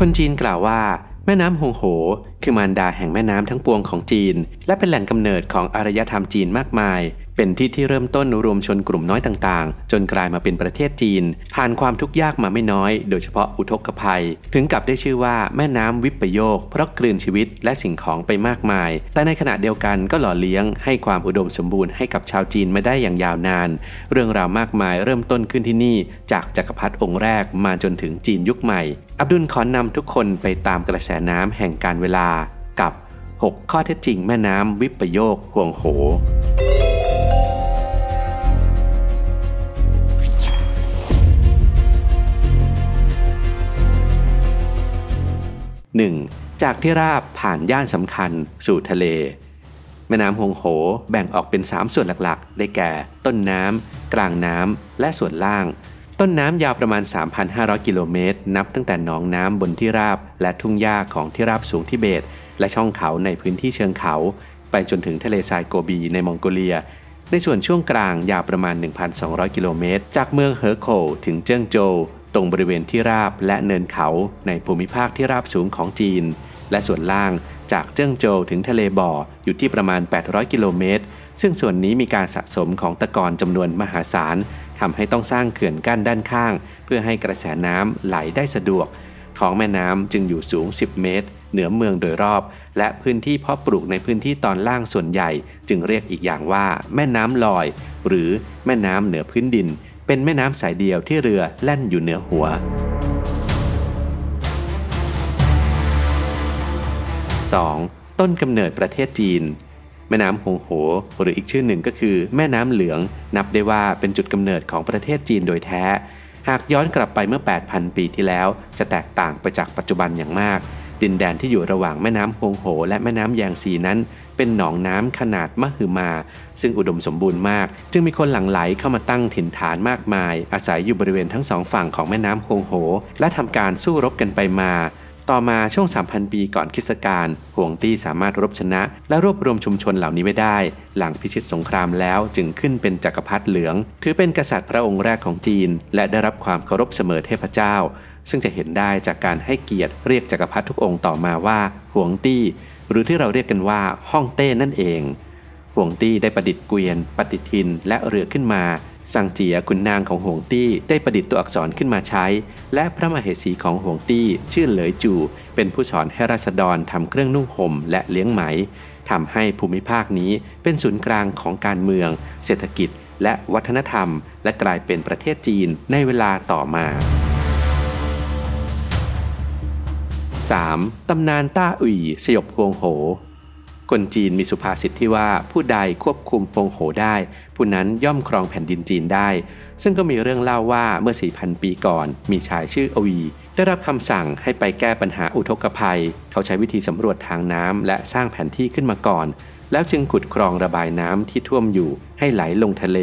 คนจีนกล่าวว่า แม่น้ำฮงโห คือมารดาแห่งแม่น้ำทั้งปวงของจีน และเป็นแหล่งกำเนิดของอารยธรรมจีนมากมาย เป็นที่ที่เริ่มต้นรวมชนกลุ่มน้อยต่างๆ จนกลายมาเป็นประเทศจีน ผ่านความทุกข์ยากมาไม่น้อย โดยเฉพาะอุทกภัย ถึงกับได้ชื่อว่าแม่น้ำวิปโยค เพราะกลืนชีวิตและสิ่งของไปมากมาย แต่ในขณะเดียวกันก็หล่อเลี้ยงให้ความอุดมสมบูรณ์ให้กับชาวจีนมาได้อย่างยาวนาน เรื่องราวมากมายเริ่มต้นขึ้นที่นี่ จากจักรพรรดิองค์แรกมาจนถึงจีนยุคใหม่ อับดุลขอนำทุกคนไปตามกระแสน้ำแห่งการเวลากับ 6 ข้อเท็จจริงแม่น้ำวิปโยคห่วงโห 1. จากที่ราบผ่านย่านสำคัญสู่ทะเล แม่น้ำฮงโหแบ่งออกเป็น 3 ส่วนหลักๆ ได้แก่ ต้นน้ำกลางน้ำและส่วนล่าง ต้นน้ำยาวประมาณ 3,500 กิโลเมตร นับตั้งแต่หนองน้ำบนที่ราบ และทุ่งหญ้าของที่ราบสูงทิเบต และช่องเขาในพื้นที่เชิงเขา ไปจนถึงทะเลทรายโกบีในมองโกเลียในส่วนช่วงกลางยาวประมาณ 1,200 กิโลเมตร จากเมืองเฮอโคถึงเจิ้งโจว ตรงบริเวณที่ราบและเนินเขาในภูมิภาคที่ราบสูงของจีน และส่วนล่างจากเจิ้งโจวถึงทะเลบ่ออยู่ที่ประมาณ 800 กิโลเมตร ซึ่งส่วนนี้มีการสะสมของตะกอนจำนวนมหาศาลทำให้ต้องสร้างเขื่อนกั้นด้านข้าง เพื่อให้กระแสน้ำไหลได้สะดวกท้องแม่น้ำจึงอยู่สูง 10 เมตร เหนือเมืองโดยรอบ และพื้นที่เพาะปลูกในพื้นที่ตอนล่างส่วนใหญ่ จึงเรียกอีกอย่างว่า แม่น้ำลอย หรือแม่น้ำเหนือพื้นดิน เป็นแม่น้ำสายเดียวที่เรือแล่นอยู่เหนือหัว 2. ต้นกำเนิดประเทศจีน แม่น้ำฮงโห หรืออีกชื่อหนึ่งก็คือแม่น้ำเหลือง นับได้ว่าเป็นจุดกำเนิดของประเทศจีนโดยแท้ หากย้อนกลับไปเมื่อ 8,000 ปีที่แล้ว จะแตกต่างไปจากปัจจุบันอย่างมาก ดินแดนที่อยู่ระหว่างแม่น้ำฮงโห และแม่น้ำแยงซีนั้น เป็นหนองน้ำขนาดมหึมา ซึ่งอุดมสมบูรณ์มาก จึงมีคนหลั่งไหลเข้ามาตั้งถิ่นฐานมากมาย อาศัยอยู่บริเวณทั้งสองฝั่งของแม่น้ำฮงโห และทำการสู้รบกันไปมา ต่อมาช่วง 3,000 ปีก่อนคริสตกาลห่วงตี้สามารถรบชนะ และรวบรวมชุมชนเหล่านี้ไว้ได้ หลังพิชิตสงครามแล้วจึงขึ้นเป็นจักรพรรดิเหลือง ถือเป็นกษัตริย์พระองค์แรกของจีน และได้รับความเคารพเสมอเทพเจ้า ซึ่งจะเห็นได้จากการให้เกียรติเรียกจักรพรรดิทุกองค์ต่อมาว่าห่วงตี้ หรือที่เราเรียกกันว่าห้องเต้นั่นเองห่วงตี้ได้ประดิษฐ์เกวียน ปฏิทิน และเรือขึ้นมา สังเจียคุณนางของหวงตี้ได้ประดิษฐ์ตัวอักษรขึ้นมาใช้ และพระมเหสีของหวงตี้ชื่อเหลยจูเป็นผู้สอนให้ราษฎรทำเครื่องนุ่งห่มและเลี้ยงไหมทำให้ภูมิภาคนี้เป็นศูนย์กลางของการเมือง เศรษฐกิจ และวัฒนธรรม และกลายเป็นประเทศจีนในเวลาต่อมา 3. ตำนานต้าอุ่ยสยบพวงโห คนจีนมีสุภาษิตที่ว่าผู้ใดควบคุมพวงโหได้ ผู้นั้นย่อมครองแผ่นดินจีนได้ ซึ่งก็มีเรื่องเล่าว่าเมื่อ 4,000 ปีก่อน มีชายชื่ออวี ได้รับคำสั่งให้ไปแก้ปัญหาอุทกภัย เขาใช้วิธีสำรวจทางน้ำและสร้างแผนที่ขึ้นมาก่อน แล้วจึงขุดคลองระบายน้ำที่ท่วมอยู่ให้ไหลลงทะเล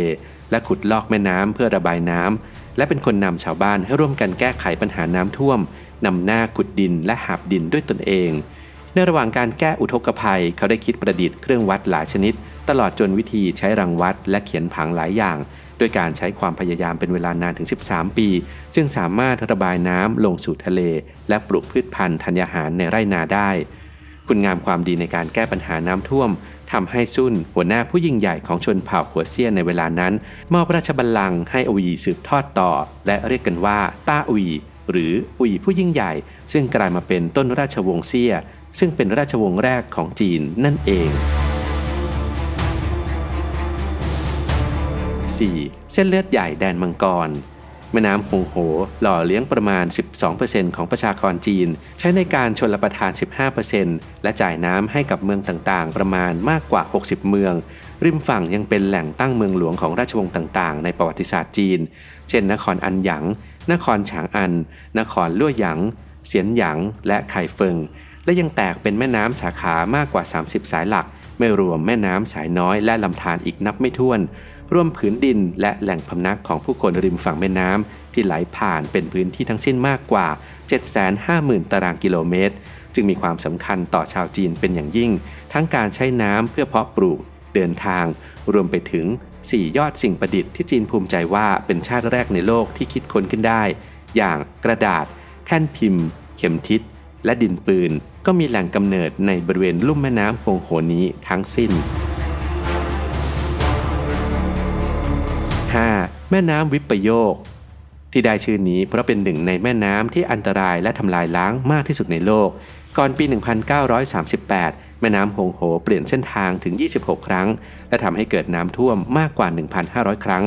และขุดลอกแม่น้ำเพื่อระบายน้ำและเป็นคนนำชาวบ้านให้ร่วมกันแก้ไขปัญหาน้ำท่วมนำหน้าขุดดินและหาบดินด้วยตนเอง ในระหว่างการแก้อุทกภัย เขาได้คิดประดิษฐ์เครื่องวัดหลายชนิด ตลอดจนวิธีใช้รังวัดและเขียนผังหลายอย่างโดยการใช้ความพยายามเป็นเวลานานถึง 13 ปี จึงสามารถระบายน้ำลงสู่ทะเล และปลูกพืชพันธุ์ธัญญาหารในไร่นาได้ คุณงามความดีในการแก้ปัญหาน้ำท่วมทำให้ซุนหัวหน้าผู้ยิ่งใหญ่ของชนเผ่าหัวเซียนในเวลานั้น มอบราชบัลลังก์ให้อวีสืบทอดต่อ และเรียกกันว่าต้าอวีหรืออุยผู้ยิ่งใหญ่ ซึ่งกลายมาเป็นต้นราชวงศ์เซี่ย ซึ่งเป็นราชวงศ์แรกของจีนนั่นเอง 4. เส้นเลือดใหญ่แดนมังกรแม่น้ำฮงโห หล่อเลี้ยงประมาณ 12%ของประชากรจีน ใช้ในการชนรับประทาน 15%และจ่ายน้ำให้กับเมืองต่างๆ ประมาณมากกว่า 60 เมือง ริมฝั่งยังเป็นแหล่งตั้งเมืองหลวงของราชวงศ์ต่างๆ ในประวัติศาสตร์จีน เช่น นครอันหยาง นครฉางอัน นครลั่วหยาง เสียนหยาง และไข่เฟิง และยังแตกเป็นแม่น้ำสาขามากกว่า 30 สายหลัก ไม่รวมแม่น้ำสายน้อยและลำธารอีกนับไม่ถ้วน รวมผืนดินและแหล่งพำนักของผู้คนริมฝั่งแม่น้ำที่ไหลผ่านเป็นพื้นที่ทั้งสิ้นมากกว่า 750,000 ตารางกิโลเมตร จึงมีความสำคัญต่อชาวจีนเป็นอย่างยิ่ง ทั้งการใช้น้ำเพื่อเพาะปลูก เดินทาง รวมไปถึง 4 ยอดสิ่งประดิษฐ์ที่จีนภูมิใจว่าเป็นชาติแรกในโลกที่คิดค้นขึ้นได้ อย่างกระดาษ แท่นพิมพ์เเข็มทิศ และดินปืนก็มีแหล่งกำเนิดในบริเวณลุ่มแม่น้ำฮงโหนี้ทั้งสิ้น 5. แม่น้ำวิปโยค ที่ได้ชื่อนี้เพราะเป็นหนึ่งในแม่น้ำที่อันตรายและทำลายล้างมากที่สุดในโลก ก่อนปี 1938 แม่น้ำฮงโหเปลี่ยนเส้นทางถึง 26 ครั้ง และทำให้เกิดน้ำท่วมมากกว่า 1,500 ครั้ง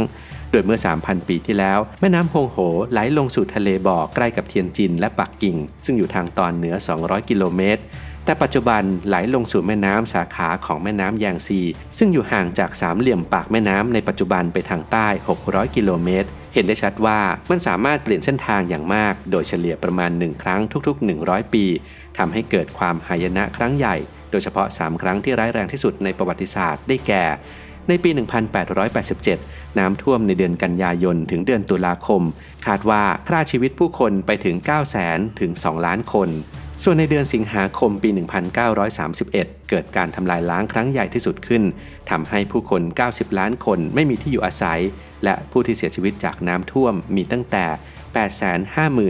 ดยเมื่อ 3,000 ปีที่แล้ว แม่น้ำฮงโหไหลลงสู่ทะเลบ่อใกล้กับเทียนจินและปักกิ่ง ซึ่งอยู่ทางตอนเหนือ 200 กิโลเมตร แต่ปัจจุบันไหลลงสู่แม่น้ำสาขาของแม่น้ำยางซี ซึ่งอยู่ห่างจากสามเหลี่ยมปากแม่น้ำในปัจจุบันไปทางใต้ 600 กิโลเมตรเห็นได้ชัดว่ามันสามารถเปลี่ยนเส้นทางอย่างมาก โดยเฉลี่ยประมาณ 1 ครั้งทุก ๆ 100 ปีทำให้เกิดความหายนะครั้งใหญ่ โดยเฉพาะ 3 ครั้งที่ร้ายแรงที่สุดในประวัติศาสตร์ได้แก่ ในปี 1887 น้ำท่วมในเดือนกันยายนถึงเดือนตุลาคม คาดว่าฆ่าชีวิตผู้คนไปถึง9 0 0 0 0 0ถึง 2 ล้านคน ส่วนในเดือนสิงหาคมปี 1931 เกิดการทำลายล้างครั้งใหญ่ที่สุดขึ้นทำให้ผู้คน 90 ล้านคนไม่มีที่อยู่อาศัย และผู้ที่เสียชีวิตจากน้ำท่วมมีตั้งแต่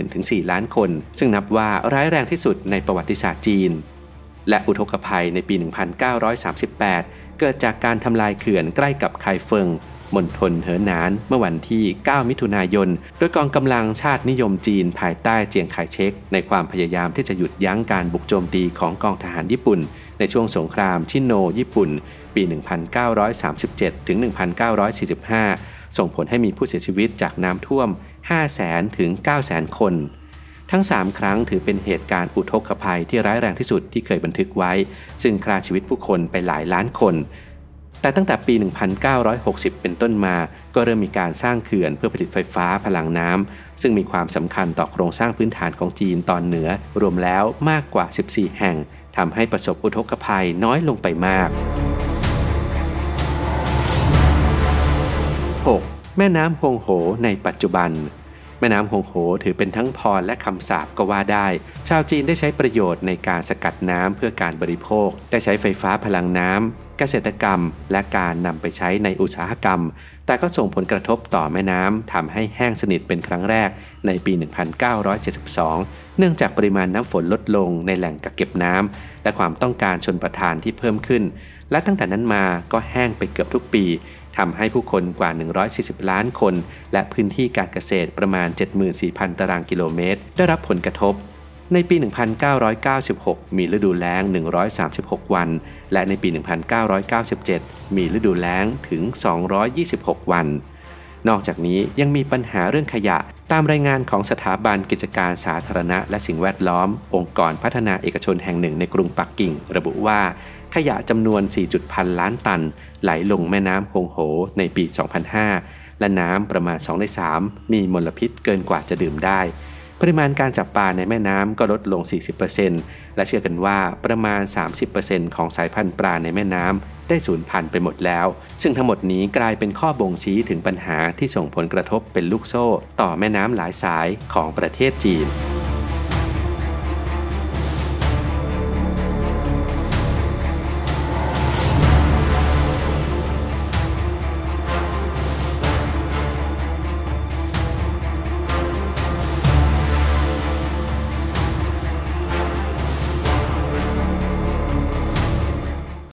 850,000ถึง4ล้านคน ซึ่งนับว่าร้ายแรงที่สุดในประวัติศาสตร์จีน และอุทกภัยในปี 1938 เกิดจากการทำลายเขื่อนใกล้กับไคเฟิงมณฑลเหอหนานเมื่อวันที่ 9 มิถุนายน โดยกองกำลังชาตินิยมจีนภายใต้เจียงไคเชกในความพยายามที่จะหยุดยั้งการบุกโจมตีของกองทหารญี่ปุ่น ในช่วงสงครามชิโนญี่ปุ่น ปี 1937 ถึง 1945 ส่งผลให้มีผู้เสียชีวิตจากน้ำท่วม 500,000 ถึง 900,000 คน ทั้ง 3 ครั้งถือเป็นเหตุการณ์อุทกภัยที่ร้ายแรงที่สุดที่เคยบันทึกไว้ ซึ่งฆ่าชีวิตผู้คนไปหลายล้านคน แต่ตั้งแต่ปี 1960 เป็นต้นมา ก็เริ่มมีการสร้างเขื่อนเพื่อผลิตไฟฟ้าพลังน้ำ ซึ่งมีความสำคัญต่อโครงสร้างพื้นฐานของจีนตอนเหนือ รวมแล้วมากกว่า 14 แห่งทำให้ประสบอุทกภัยน้อยลงไปมาก 6. แม่น้ำฮงโหในปัจจุบัน ม่น้ำฮงโหถือเป็นทั้งพรและคำสาปก็ว่าได้ ชาวจีนได้ใช้ประโยชน์ในการสกัดน้ำเพื่อการบริโภค ได้ใช้ไฟฟ้าพลังน้ำเกษตรกรรม และการนำไปใช้ในอุตสาหกรรม แต่ก็ส่งผลกระทบต่อแม่น้ำทำให้แห้งสนิทเป็นครั้งแรกในปี 1972 เนื่องจากปริมาณน้ำฝนลดลงในแหล่งกักเก็บน้ำและความต้องการชนประทานที่เพิ่มขึ้น และตั้งแต่นั้นมาก็แห้งไปเกือบทุกปี ทำให้ผู้คนกว่า 140 ล้านคน และพื้นที่การเกษตรประมาณ 74,000 ตารางกิโลเมตร ได้รับผลกระทบ ในปี 1996 มีฤดูแล้ง 136 วัน และในปี 1997 มีฤดูแล้งถึง 226 วัน นอกจากนี้ยังมีปัญหาเรื่องขยะ ตามรายงานของสถาบันกิจการสาธารณะและสิ่งแวดล้อม องค์กรพัฒนาเอกชนแห่งหนึ่งในกรุงปักกิ่ง ระบุว่า ขยะจำนวน4พันล้านตัน ไหลลงแม่น้ำฮงโห ในปี 2005 และน้ำประมาณ 2 ใน 3 มีมลพิษเกินกว่าจะดื่มได้ ปริมาณการจับปลาในแม่น้ำก็ลดลง 40%และเชื่อกันว่าประมาณ 30%ของสายพันธุ์ปลาในแม่น้ำ ได้สูญพันธุ์ไปหมดแล้ว ซึ่งทั้งหมดนี้กลายเป็นข้อบ่งชี้ถึงปัญหาที่ส่งผลกระทบเป็นลูกโซ่ ต่อแม่น้ำหลายสายของประเทศจีน